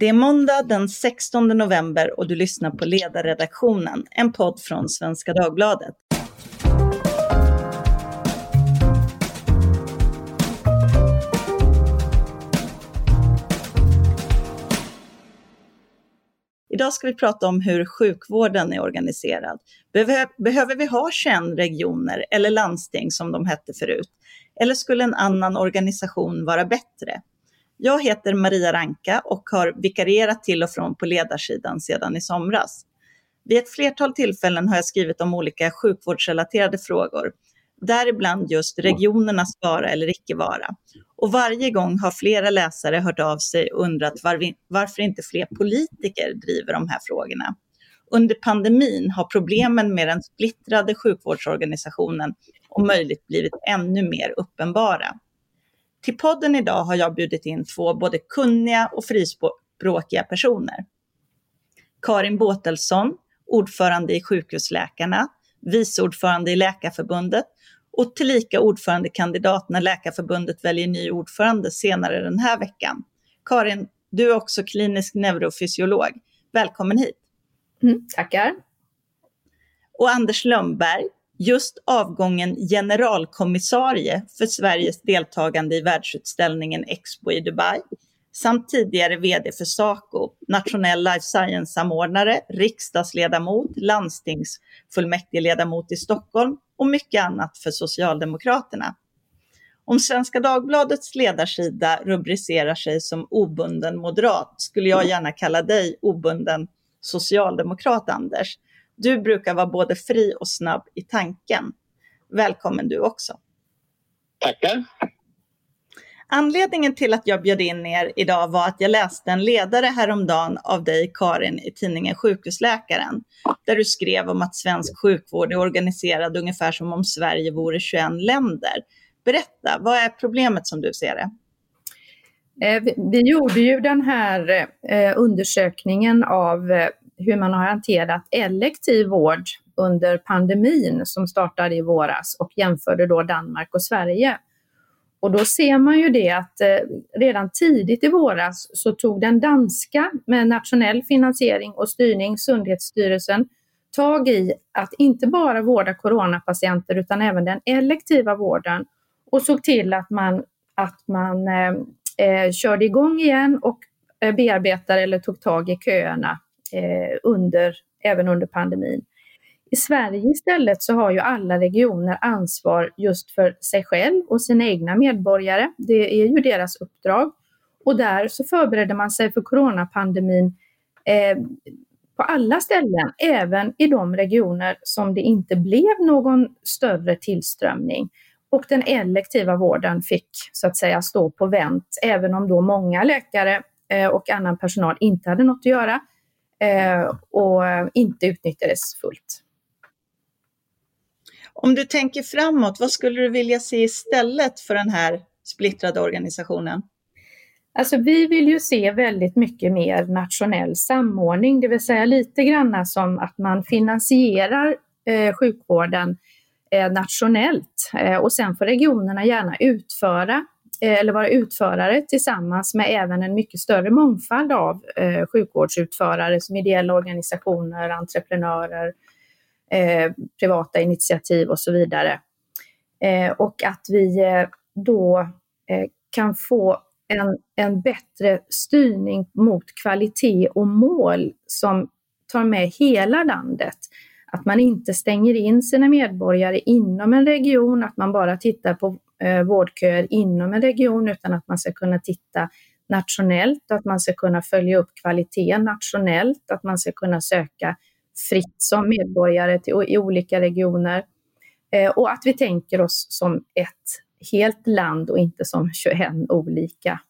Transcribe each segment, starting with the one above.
Det är måndag den 16 november och du lyssnar på Ledarredaktionen, en podd från Svenska Dagbladet. Idag ska vi prata om hur sjukvården är organiserad. Behöver vi ha 21 regioner eller landsting som de hette förut? Eller skulle en annan organisation vara bättre? Jag heter Maria Ranka och har vikarierat till och från på ledarsidan sedan i somras. Vid ett flertal tillfällen har jag skrivit om olika sjukvårdsrelaterade frågor, däribland just regionernas vara eller icke vara. Och varje gång har flera läsare hört av sig och undrat varför inte fler politiker driver de här frågorna. Under pandemin har problemen med den splittrade sjukvårdsorganisationen om möjligt blivit ännu mer uppenbara. Till podden idag har jag bjudit in två både kunniga och frispråkiga personer. Karin Båtelsson, ordförande i Sjukhusläkarna, vice ordförande i Läkarförbundet och tillika ordförandekandidat när Läkarförbundet väljer ny ordförande senare den här veckan. Karin, du är också klinisk neurofysiolog. Välkommen hit. Mm, tackar. Och Anders Lönnberg, just avgången generalkommissarie för Sveriges deltagande i världsutställningen Expo i Dubai, samt tidigare VD för Saco, nationell life science-samordnare, riksdagsledamot, landstingsfullmäktigeledamot i Stockholm och mycket annat för Socialdemokraterna. Om Svenska Dagbladets ledarsida rubricerar sig som obunden moderat skulle jag gärna kalla dig obunden socialdemokrat, Anders. Du brukar vara både fri och snabb i tanken. Välkommen du också. Tackar. Anledningen till att jag bjöd in er idag var att jag läste en ledare häromdagen av dig, Karin, i tidningen Sjukhusläkaren, där du skrev om att svensk sjukvård är organiserad ungefär som om Sverige vore 21 länder. Berätta, vad är problemet som du ser det? Eh, vi gjorde ju den här eh, undersökningen av eh, hur man har hanterat elektiv vård under pandemin som startade i våras och jämförde då Danmark och Sverige. Och då ser man ju det att eh, redan tidigt i våras så tog den danska med nationell finansiering och styrning, Sundhetsstyrelsen, tag i att inte bara vårda coronapatienter utan även den elektiva vården och såg till att man, att man eh, eh körde igång igen och eh, bearbetade eller tog tag i köerna Eh, under, även under pandemin. I Sverige istället så har ju alla regioner ansvar just för sig själv och sina egna medborgare. Det är ju deras uppdrag. Och där så förbereder man sig för coronapandemin eh, på alla ställen, även i de regioner som det inte blev någon större tillströmning. Och den elektiva vården fick så att säga stå på vänt, även om då många läkare eh, och annan personal inte hade något att göra och inte utnyttjades fullt. Om du tänker framåt, vad skulle du vilja se istället för den här splittrade organisationen? Alltså vi vill ju se väldigt mycket mer nationell samordning, det vill säga lite grann som att man finansierar eh, sjukvården eh, nationellt eh, och sen får regionerna gärna utföra eh, Eh, eller vara utförare tillsammans med även en mycket större mångfald av eh, sjukvårdsutförare som ideella organisationer, entreprenörer, eh, privata initiativ och så vidare. Eh, och att vi eh, då eh, kan få en, en bättre styrning mot kvalitet och mål som tar med hela landet. Att man inte stänger in sina medborgare inom en region, att man bara tittar på Eh, vårdköer inom en region, utan att man ska kunna titta nationellt, att man ska kunna följa upp kvaliteten nationellt, att man ska kunna söka fritt som medborgare till, i olika regioner. Eh, och att vi tänker oss som ett helt land och inte som 21 olika.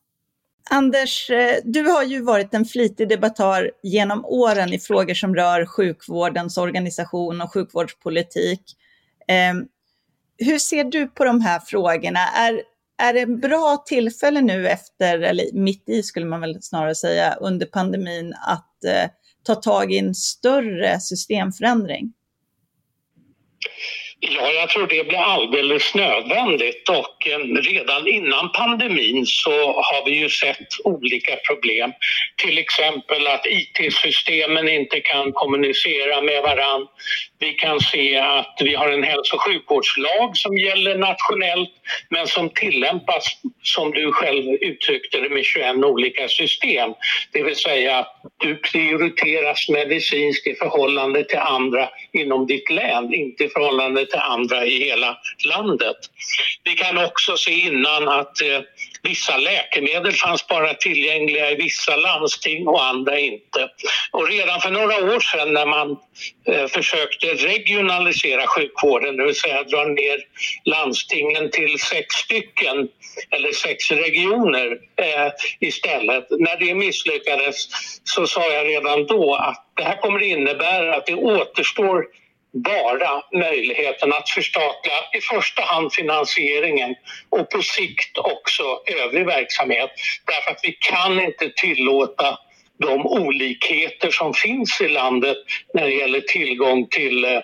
Anders, eh, du har ju varit en flitig debattör genom åren i frågor som rör sjukvårdens organisation och sjukvårdspolitik. Eh, hur ser du på de här frågorna? Är, är det en bra tillfälle nu efter, eller mitt i skulle man väl snarare säga, under pandemin att eh, ta tag i en större systemförändring? Ja, jag tror det blir alldeles nödvändigt och eh, redan innan pandemin så har vi ju sett olika problem. Till exempel att IT-systemen inte kan kommunicera med varann. Vi kan se att vi har en hälso och sjukvårdslag som gäller nationellt men som tillämpas, som du själv uttryckte det, med 21 olika system. Det vill säga att du prioriteras medicinskt i förhållande till andra inom ditt län, inte i förhållande till andra i hela landet. Vi kan också se innan att eh, vissa läkemedel fanns bara tillgängliga i vissa landsting och andra inte. Och redan för några år sedan när man eh, försökte regionalisera sjukvården, det vill säga dra ner landstingen till sex stycken eller sex regioner eh, istället. När det misslyckades så sa jag redan då att det här kommer innebära att det återstår bara möjligheten att förstatliga i första hand finansieringen och på sikt också övrig verksamhet. Därför att vi kan inte tillåta de olikheter som finns i landet när det gäller tillgång till eh,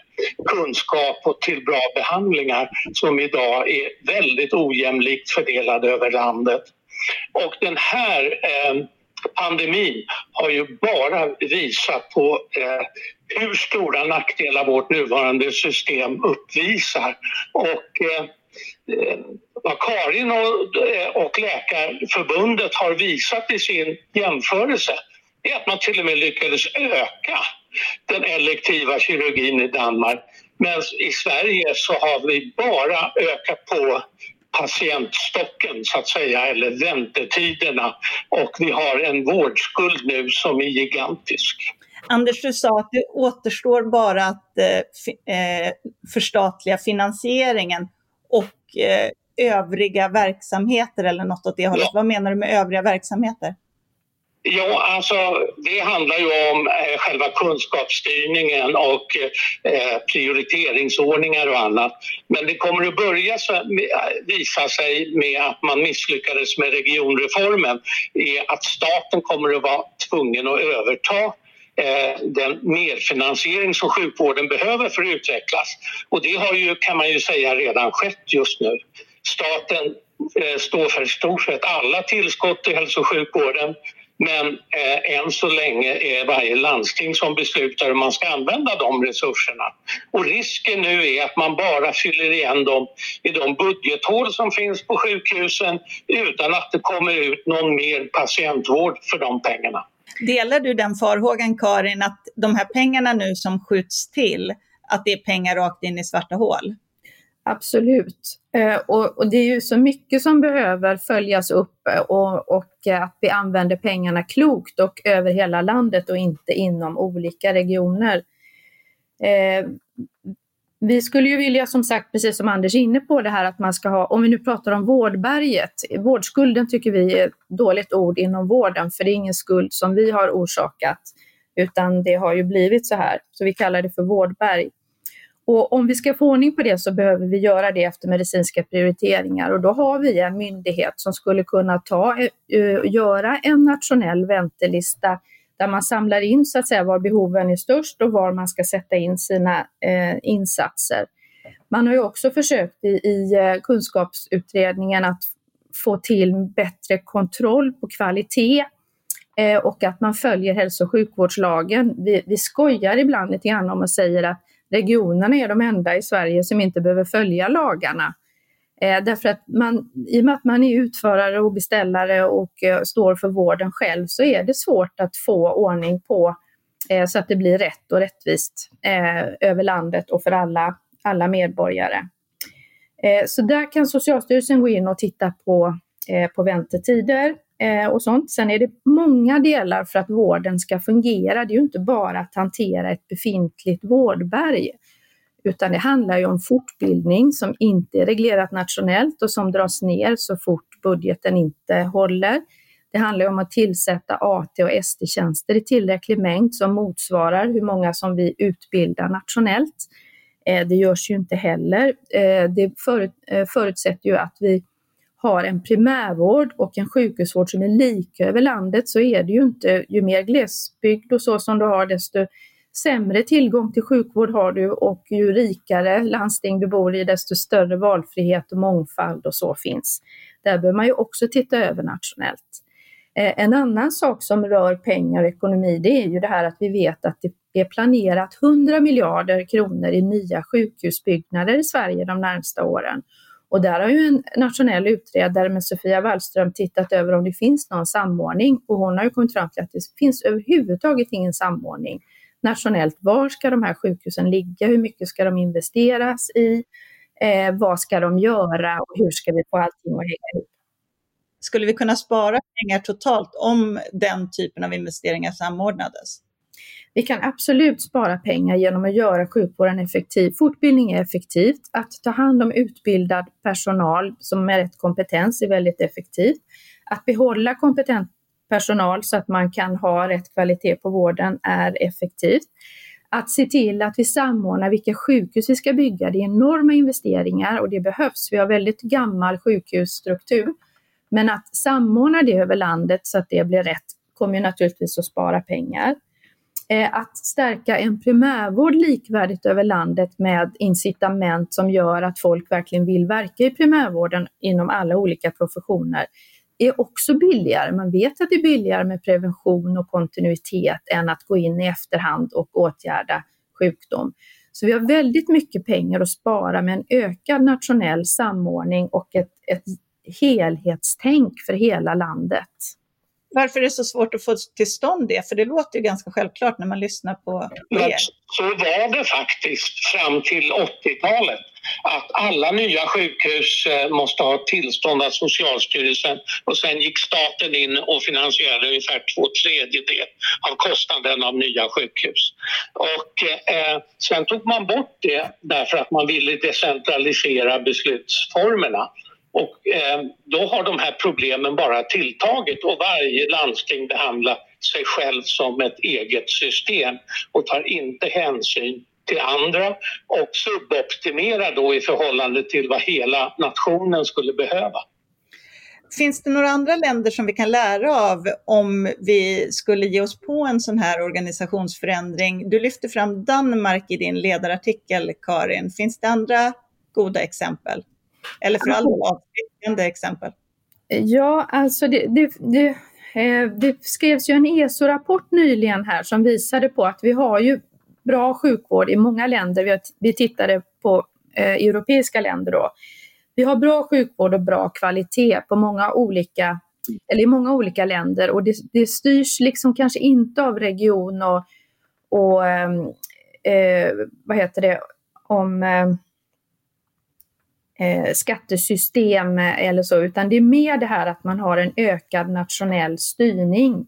kunskap och till bra behandlingar som idag är väldigt ojämlikt fördelade över landet. Och den här eh, pandemin har ju bara visat på eh, hur stora nackdelar vårt nuvarande system uppvisar. Och eh, eh vad Karin och, eh, och Läkarförbundet har visat i sin jämförelse är att man till och med lyckades öka den elektiva kirurgin i Danmark. Men i Sverige så har vi bara ökat på patientstocken så att säga, eller väntetiderna. Och vi har en vårdskuld nu som är gigantisk. Anders, du sa att det återstår bara att eh, eh förstatliga finansieringen och eh, övriga verksamheter eller något åt det hållet. Ja. Vad menar du med övriga verksamheter? Ja, alltså det handlar ju om eh, själva kunskapsstyrningen och eh, prioriteringsordningar och annat. Men det kommer att börja så, visa sig med att man misslyckades med regionreformen är att staten kommer att vara tvungen att överta eh, den merfinansiering som sjukvården behöver för att utvecklas. Och det har ju, kan man ju säga, redan skett just nu. Staten eh, står för stort sett alla tillskott till hälso och sjukvården men eh, än så länge är varje landsting som beslutar hur man ska använda de resurserna. Och risken nu är att man bara fyller igen dem i de budgethål som finns på sjukhusen utan att det kommer ut någon mer patientvård för de pengarna. Delar du den farhågan Karin, att de här pengarna nu som skjuts till, att det är pengar rakt in i svarta hål? Absolut. Eh, och, och, det är ju så mycket som behöver följas upp eh, och, och eh, att vi använder pengarna klokt och över hela landet och inte inom olika regioner. Eh, vi skulle ju vilja, som sagt, precis som Anders är inne på det här att man ska ha, om vi nu pratar om vårdberget, vårdskulden tycker vi är ett dåligt ord inom vården, för det är ingen skuld som vi har orsakat, utan det har ju blivit så här, så vi kallar det för vårdberg. Och om vi ska få ordning på det så behöver vi göra det efter medicinska prioriteringar och då har vi en myndighet som skulle kunna ta, uh, göra en nationell väntelista där man samlar in så att säga var behoven är störst och var man ska sätta in sina uh, insatser. Man har ju också försökt i, i uh, kunskapsutredningen att få till bättre kontroll på kvalitet och att man följer hälso och sjukvårdslagen. Vi, vi skojar ibland lite grann om och säger att regionerna är de enda i Sverige som inte behöver följa lagarna. Eh, därför att man, i och med att man är utförare och beställare och eh, står för vården själv så är det svårt att få ordning på eh, så att det blir rätt och rättvist eh, över landet och för alla, alla medborgare. Eh, så där kan Socialstyrelsen gå in och titta på, eh, på väntetider Eh, och sånt. Sen är det många delar för att vården ska fungera. Det är ju inte bara att hantera ett befintligt vårdberg, utan det handlar ju om fortbildning som inte är reglerat nationellt och som dras ner så fort budgeten inte håller. Det handlar om att tillsätta AT och ST-tjänster i tillräcklig mängd som motsvarar hur många som vi utbildar nationellt. Eh, det görs ju inte heller. Eh, det förutsätter ju att vi har en primärvård och en sjukhusvård som är lika över landet så är det ju inte, ju mer glesbygd och så som du har desto sämre tillgång till sjukvård har du och ju rikare landsting du bor i, desto större valfrihet och mångfald och så finns. Där bör man ju också titta över nationellt. Eh, en annan sak som rör pengar och ekonomi, det är ju det här att vi vet att det är planerat 100 miljarder kronor i nya sjukhusbyggnader i Sverige de närmsta åren. Och där har ju en nationell utredare med Sofia Wallström tittat över om det finns någon samordning och hon har ju kommit fram till att det finns överhuvudtaget ingen samordning nationellt. Var ska de här sjukhusen ligga? Hur mycket ska de investeras i? Eh, vad ska de göra och hur ska vi få allting att hänga ihop? Skulle vi kunna spara pengar totalt om den typen av investeringar samordnades? Vi kan absolut spara pengar genom att göra sjukvården effektiv. Fortbildning är effektivt. Att ta hand om utbildad personal som med rätt kompetens är väldigt effektivt. Att behålla kompetent personal så att man kan ha rätt kvalitet på vården är effektivt. Att se till att vi samordnar vilka sjukhus vi ska bygga. Det är enorma investeringar och det behövs. Vi har väldigt gammal sjukhusstruktur. Men att samordna det över landet så att det blir rätt kommer naturligtvis att spara pengar. Eh, att stärka en primärvård likvärdigt över landet med incitament som gör att folk verkligen vill verka i primärvården inom alla olika professioner är också billigare. Man vet att det är billigare med prevention och kontinuitet än att gå in i efterhand och åtgärda sjukdom. Så vi har väldigt mycket pengar att spara med en ökad nationell samordning och ett, ett helhetstänk för hela landet. Varför är det så svårt att få till stånd det? För det låter ju ganska självklart när man lyssnar på, på er. Så var det faktiskt fram till 80-talet att alla nya sjukhus eh, måste ha tillstånd av Socialstyrelsen och sen gick staten in och finansierade ungefär två tredjedelar av kostnaden av nya sjukhus. Och eh, sen tog man bort det därför att man ville decentralisera beslutsformerna. Och eh, då har de här problemen bara tilltagit och varje landsting behandlar sig själv som ett eget system och tar inte hänsyn till andra och suboptimerar då i förhållande till vad hela nationen skulle behöva. Finns det några andra länder som vi kan lära av om vi skulle ge oss på en sån här organisationsförändring? Du lyfter fram Danmark i din ledarartikel, Karin. Finns det andra goda exempel? Eller för all del avskräckande exempel? Ja, alltså det, det, det, eh, det skrevs ju en ESO-rapport nyligen här som visade på att vi har ju bra sjukvård i många länder. Vi, har, vi tittade på eh, europeiska länder då. Vi har bra sjukvård och bra kvalitet på många olika, eller i många olika länder och det, det styrs liksom kanske inte av region och, och ehm, eh, vad heter det, om eh, eh, skattesystem eller så, utan det är mer det här att man har en ökad nationell styrning.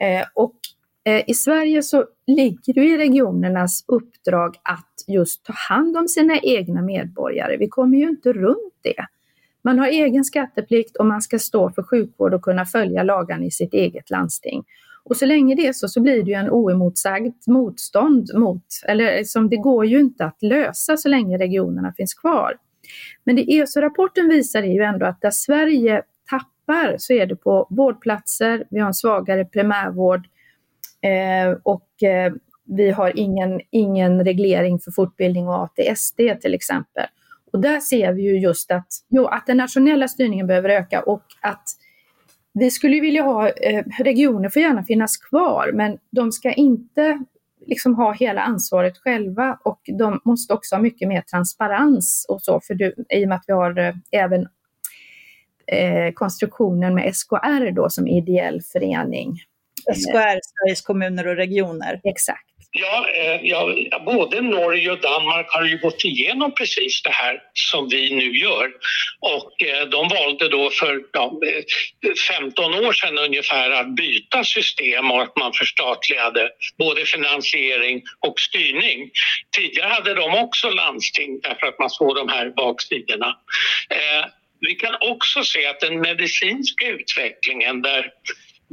Eh, och eh, i Sverige så ligger det i regionernas uppdrag att just ta hand om sina egna medborgare. Vi kommer ju inte runt det. Man har egen skatteplikt och man ska stå för sjukvård och kunna följa lagarna i sitt eget landsting. Och så länge det är så, så blir det ju en oemotsagd motstånd mot, eller som det går ju inte att lösa så länge regionerna finns kvar. Men det ESO-rapporten visar är ju ändå att där Sverige tappar så är det på vårdplatser, vi har en svagare primärvård eh, och eh, vi har ingen, ingen reglering för fortbildning och ATSD till exempel. Och där ser vi ju just att, jo, att den nationella styrningen behöver öka och att vi skulle vilja ha, eh, regioner får gärna finnas kvar, men de ska inte liksom ha hela ansvaret själva och de måste också ha mycket mer transparens och så, för du, i och med att vi har eh, även eh, konstruktionen med SKR då som ideell förening. SKR, Sveriges kommuner och regioner. Exakt. Ja, eh, ja, både Norge och Danmark har ju gått igenom precis det här som vi nu gör. Och eh, de valde då för ja, eh, 15 år sedan ungefär att byta system och att man förstatligade både finansiering och styrning. Tidigare hade de också landsting därför att man såg de här baksidorna. Vi kan också se att den medicinska utvecklingen där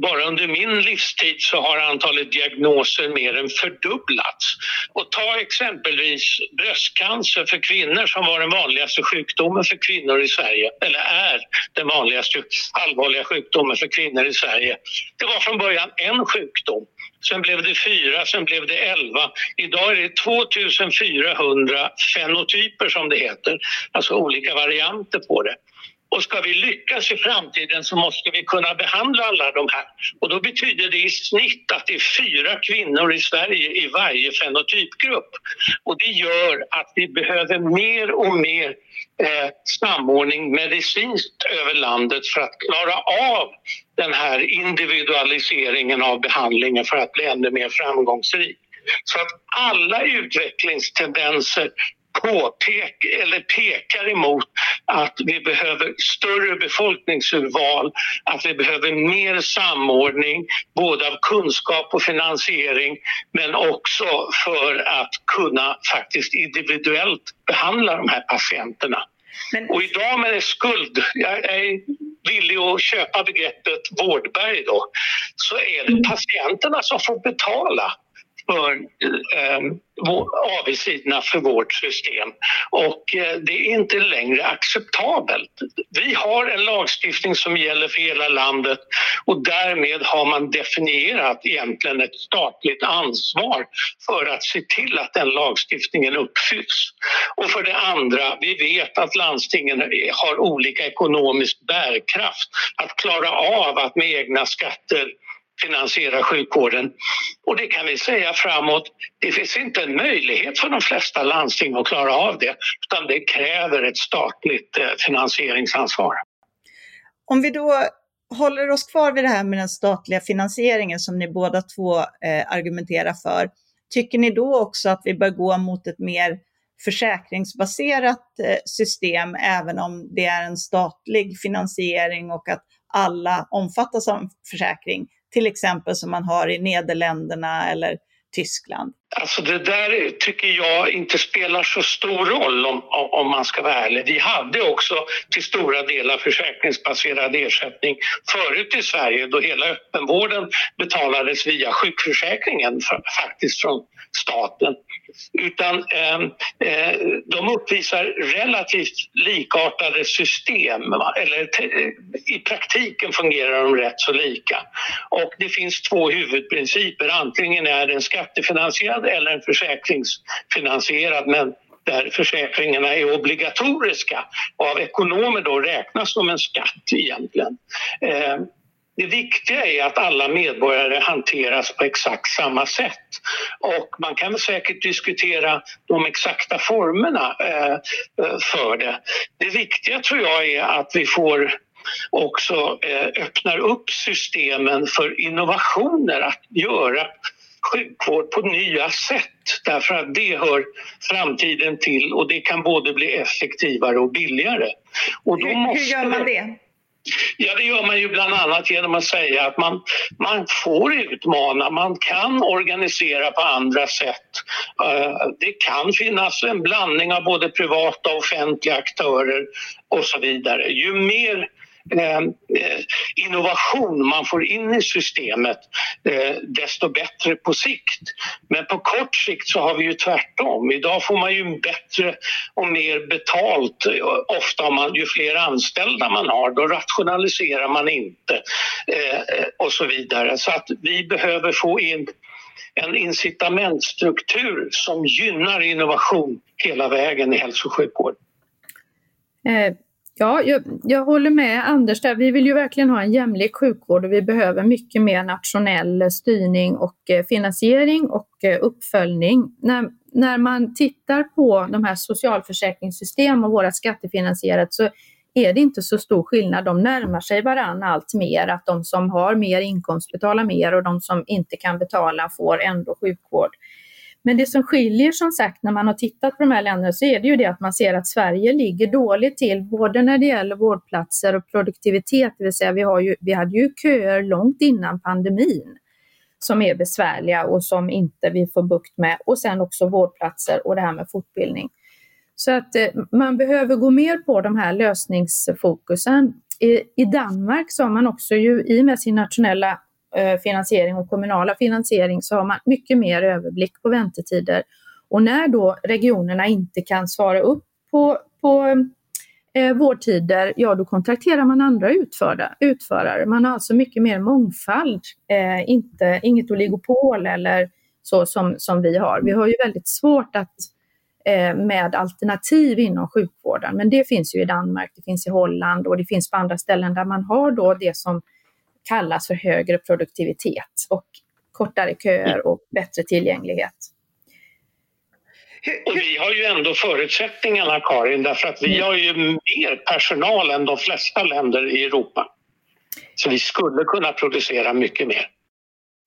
bara under min livstid så har antalet diagnoser mer än fördubblats. Och ta exempelvis bröstcancer för kvinnor som var den vanligaste sjukdomen för kvinnor i Sverige, eller är den vanligaste allvarliga sjukdomen för kvinnor i Sverige. Det var från början en sjukdom. Sen blev det fyra, sen blev det elva. Idag är det 2400 fenotyper som det heter, alltså olika varianter på det. Och ska vi lyckas i framtiden så måste vi kunna behandla alla de här. Och då betyder det i snitt att det är fyra kvinnor i Sverige i varje fenotypgrupp. Och det gör att vi behöver mer och mer eh, samordning medicinskt över landet för att klara av den här individualiseringen av behandlingen för att bli ännu mer framgångsrik. Så att alla utvecklingstendenser påpek, eller pekar emot att vi behöver större befolkningsurval, att vi behöver mer samordning både av kunskap och finansiering men också för att kunna faktiskt individuellt behandla de här patienterna. Men... Och idag med skuld, jag är villig att köpa begreppet vårdberg då, så är det patienterna som får betala för eh, avigsidorna för vårt system. Och eh, det är inte längre acceptabelt. Vi har en lagstiftning som gäller för hela landet och därmed har man definierat egentligen ett statligt ansvar för att se till att den lagstiftningen uppfylls. Och för det andra, vi vet att landstingen har olika ekonomisk bärkraft att klara av att med egna skatter finansiera sjukvården. Och det kan vi säga framåt, det finns inte en möjlighet för de flesta landsting att klara av det utan det kräver ett statligt eh, finansieringsansvar. Om vi då håller oss kvar vid det här med den statliga finansieringen som ni båda två eh, argumenterar för. Tycker ni då också att vi bör gå mot ett mer försäkringsbaserat eh, system även om det är en statlig finansiering och att alla omfattas av försäkring? Till exempel som man har i Nederländerna eller Tyskland? Alltså det där tycker jag inte spelar så stor roll om, om man ska vara ärlig. Vi hade också till stora delar försäkringsbaserad ersättning förut i Sverige då hela öppenvården betalades via sjukförsäkringen faktiskt från staten utan ehm, eh, de uppvisar relativt likartade system. Eller eh, I praktiken fungerar de rätt så lika. Och det finns två huvudprinciper. Antingen är den skattefinansierad eller en försäkringsfinansierad men där försäkringarna är obligatoriska och av ekonomer då räknas som en skatt egentligen. Eh, det viktiga är att alla medborgare hanteras på exakt samma sätt. Och man kan säkert diskutera de exakta formerna eh, eh, för det. Det viktiga tror jag är att vi får också eh, öppnar upp systemen för innovationer, att göra sjukvård på nya sätt därför att det hör framtiden till och det kan både bli effektivare och billigare. Och då hur, måste hur gör man det? Ja, det gör man ju bland annat genom att säga att man, man får utmana, man kan organisera på andra sätt. Eh, det kan finnas en blandning av både privata och offentliga aktörer och så vidare. Ju mer Eh, eh, innovation man får in i systemet eh, desto bättre på sikt. Men på kort sikt så har vi ju tvärtom. Idag får man ju bättre och mer betalt ofta om man, ju fler anställda man har. Då rationaliserar man inte eh, och så vidare. Så att vi behöver få in en incitamentstruktur som gynnar innovation hela vägen i hälso och sjukvård. Ja, jag, jag, håller med Anders där. Vi vill ju verkligen ha en jämlik sjukvård och vi behöver mycket mer nationell styrning och eh, finansiering och eh, uppföljning. När, när man tittar på de här socialförsäkringssystem och våra skattefinansierat så är det inte så stor skillnad. De närmar sig varann allt mer, att de som har mer inkomst betalar mer och de som inte kan betala får ändå sjukvård. Men det som skiljer som sagt när man har tittat på de här länderna så är det ju det att man ser att Sverige ligger dåligt till både när det gäller vårdplatser och produktivitet, det vill säga vi, har ju, vi hade ju köer långt innan pandemin som är besvärliga och som inte vi får bukt med och sen också vårdplatser och det här med fortbildning. Så att eh, man behöver gå mer på de här lösningsfokusen. I, Danmark så har man också ju i och med sin nationella Eh, finansiering och kommunala finansiering så har man mycket mer överblick på väntetider. Och när då regionerna inte kan svara upp på, på eh, vårdtider, ja då kontrakterar man andra utförda, utförare. Man har alltså mycket mer mångfald, eh, inte, inget oligopol eller så som, som vi har. Vi har ju väldigt svårt att eh, med alternativ inom sjukvården, men det finns ju i Danmark, det finns i Holland och det finns på andra ställen där man har då det som kallas för högre produktivitet och kortare köer och bättre tillgänglighet. Och vi har ju ändå förutsättningarna, Karin, därför att vi mm. har ju mer personal än de flesta länder i Europa. Så vi skulle kunna producera mycket mer.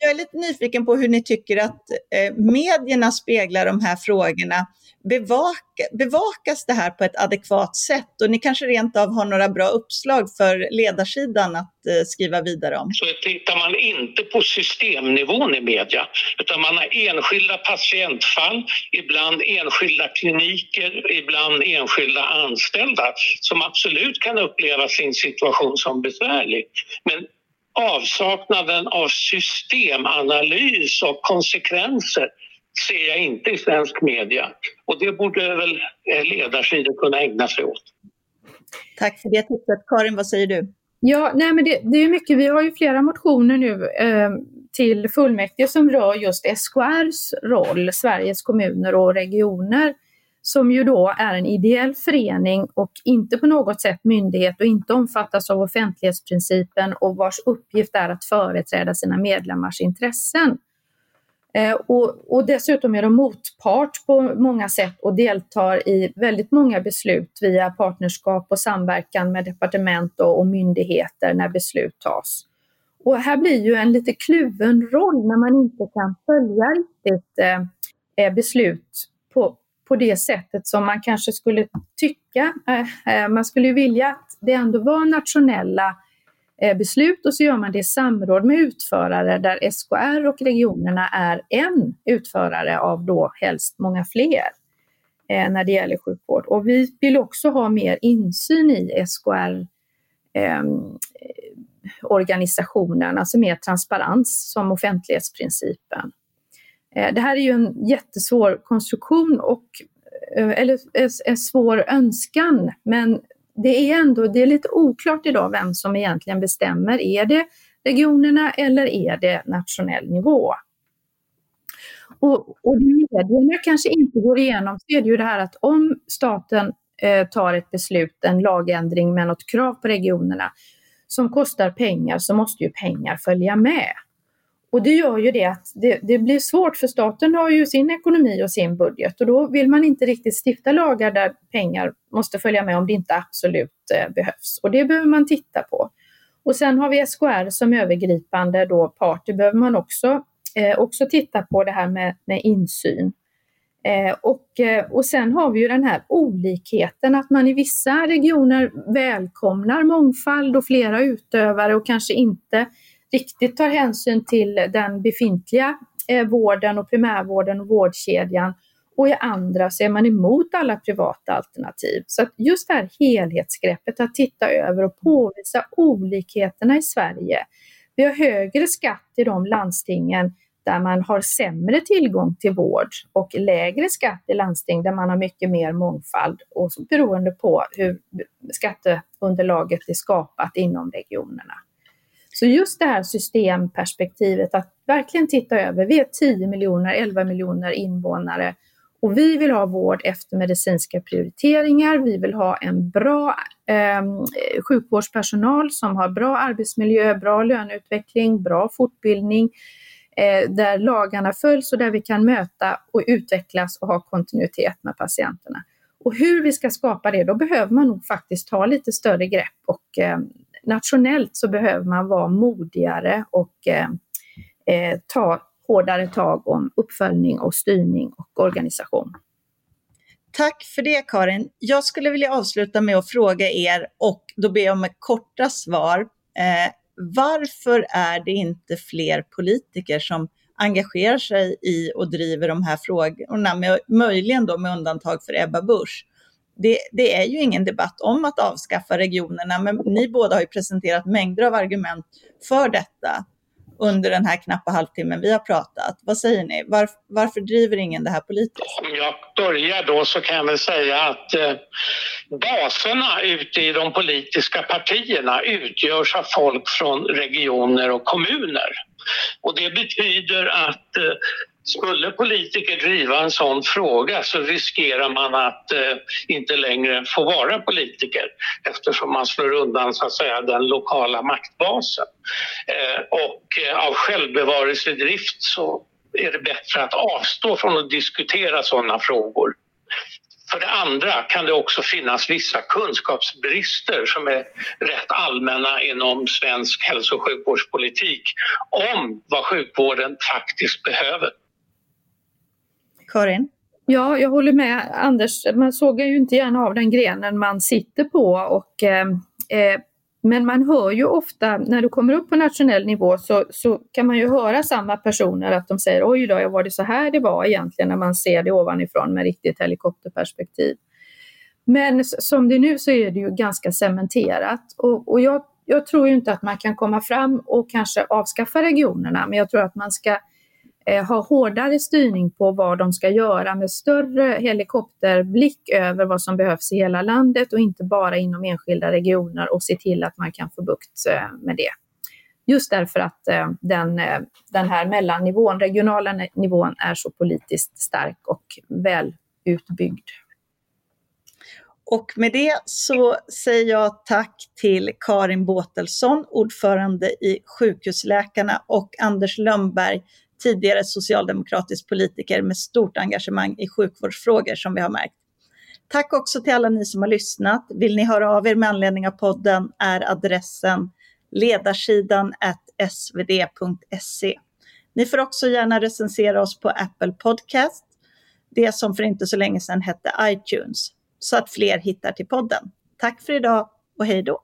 Jag är lite nyfiken på hur ni tycker att eh, medierna speglar de här frågorna bevaka, bevakas det här på ett adekvat sätt? Och ni kanske rent av har några bra uppslag för ledarsidan att eh, skriva vidare om? Så tittar man inte på systemnivån i media, utan man har enskilda patientfall, ibland enskilda kliniker, ibland enskilda anställda som absolut kan uppleva sin situation som besvärlig. Men avsaknaden av systemanalys och konsekvenser ser jag inte i svensk media. Och det borde väl eh, ledarsidor kunna ägna sig åt. Tack för det tipset. Karin, vad säger du? Ja, nej men det, det är mycket. Vi har ju flera motioner nu eh, till fullmäktige som rör just SKRs roll, Sveriges kommuner och regioner, som ju då är en ideell förening och inte på något sätt myndighet och inte omfattas av offentlighetsprincipen och vars uppgift är att företräda sina medlemmars intressen. Eh, och, och, dessutom är de motpart på många sätt och deltar i väldigt många beslut via partnerskap och samverkan med departement och, och myndigheter när beslut tas. Och här blir ju en lite kluven roll när man inte kan följa riktigt eh, eh beslut på, på det sättet som man kanske skulle tycka. Eh, eh, man skulle ju vilja att det ändå var nationella eh, beslut och så gör man det i samråd med utförare där SKR och regionerna är en utförare av då helst många fler när det gäller sjukvård. Och vi vill också ha mer insyn i SKR eh, organisationen, alltså mer transparens som offentlighetsprincipen. Eh, det här är ju en jättesvår konstruktion och eh, eller eh, en svår önskan, men det är ändå det är lite oklart idag vem som egentligen bestämmer. Är det regionerna eller är det nationell nivå? Och, och medierna kanske inte går igenom, så är det ju det här att om staten eh, tar ett beslut, en lagändring med något krav på regionerna som kostar pengar så måste ju pengar följa med. Och det gör ju det att det, det, blir svårt för staten har ju sin ekonomi och sin budget och då vill man inte riktigt stifta lagar där pengar måste följa med om det inte absolut eh, behövs. Och det behöver man titta på. Och sen har vi SKR som övergripande då part. Det behöver man också, eh, också titta på det här med, med insyn. Eh, och, eh, och sen har vi ju den här olikheten att man i vissa regioner välkomnar mångfald och flera utövare och kanske inte riktigt tar hänsyn till den befintliga eh, vården och primärvården och vårdkedjan och i andra så är man emot alla privata alternativ. Så att just det här helhetsgreppet, att titta över och påvisa olikheterna i Sverige. Vi har högre skatt i de landstingen där man har sämre tillgång till vård och lägre skatt i landsting där man har mycket mer mångfald och beroende på hur skatteunderlaget är skapat inom regionerna. Så just det här systemperspektivet, att verkligen titta över, vi är 10 miljoner, 11 miljoner invånare och vi vill ha vård efter medicinska prioriteringar. Vi vill ha en bra eh, sjukvårdspersonal som har bra arbetsmiljö, bra löneutveckling, bra fortbildning, eh, där lagarna följs och där vi kan möta och utvecklas och ha kontinuitet med patienterna. Och hur vi ska skapa det, då behöver man nog faktiskt ta lite större grepp och eh, nationellt så behöver man vara modigare och eh, eh, ta hårdare tag om uppföljning och styrning och organisation. Tack för det Karin. Jag skulle vilja avsluta med att fråga er och då ber jag om korta svar. Eh, varför är det inte fler politiker som engagerar sig i och driver de här frågorna, med, möjligen då med undantag för Ebba Busch? Det, det, är ju ingen debatt om att avskaffa regionerna, men ni båda har ju presenterat mängder av argument för detta. under den här knappa halvtimmen vi har pratat. Vad säger ni? Var, varför driver ingen det här politiskt? Om jag börjar då så kan jag väl säga att eh, baserna ute i de politiska partierna utgörs av folk från regioner och kommuner. Och det betyder att eh, skulle politiker driva en sån fråga så riskerar man att eh, inte längre få vara politiker eftersom man slår undan så att säga, den lokala maktbasen. Eh, och eh, av självbevarelsedrift så är det bättre att avstå från att diskutera sådana frågor. För det andra kan det också finnas vissa kunskapsbrister som är rätt allmänna inom svensk hälso och sjukvårdspolitik om vad sjukvården faktiskt behöver. Karin? Ja, jag håller med Anders. Man sågar ju inte gärna av den grenen man sitter på och eh, eh, men man hör ju ofta när du kommer upp på nationell nivå så, så kan man ju höra samma personer att de säger oj då, var det så här det var egentligen när man ser det ovanifrån med riktigt helikopterperspektiv. Men som det är nu så är det ju ganska cementerat och, och jag, jag tror ju inte att man kan komma fram och kanske avskaffa regionerna, men jag tror att man ska eh, Eh, ha hårdare styrning på vad de ska göra med större helikopterblick över vad som behövs i hela landet och inte bara inom enskilda regioner och se till att man kan få bukt eh, med det. Just därför att eh, den, eh, den här mellannivån, regionala nivån, är så politiskt stark och väl utbyggd. Och med det så säger jag tack till Karin Båtelsson, ordförande i Sjukhusläkarna och Anders Lönnberg, tidigare socialdemokratisk politiker med stort engagemang i sjukvårdsfrågor som vi har märkt. Tack också till alla ni som har lyssnat. Vill ni höra av er med anledning av podden är adressen ledarsidan svd.se. Ni får också gärna recensera oss på Apple Podcast, det som för inte så länge sedan hette iTunes, så att fler hittar till podden. Tack för idag och hej då!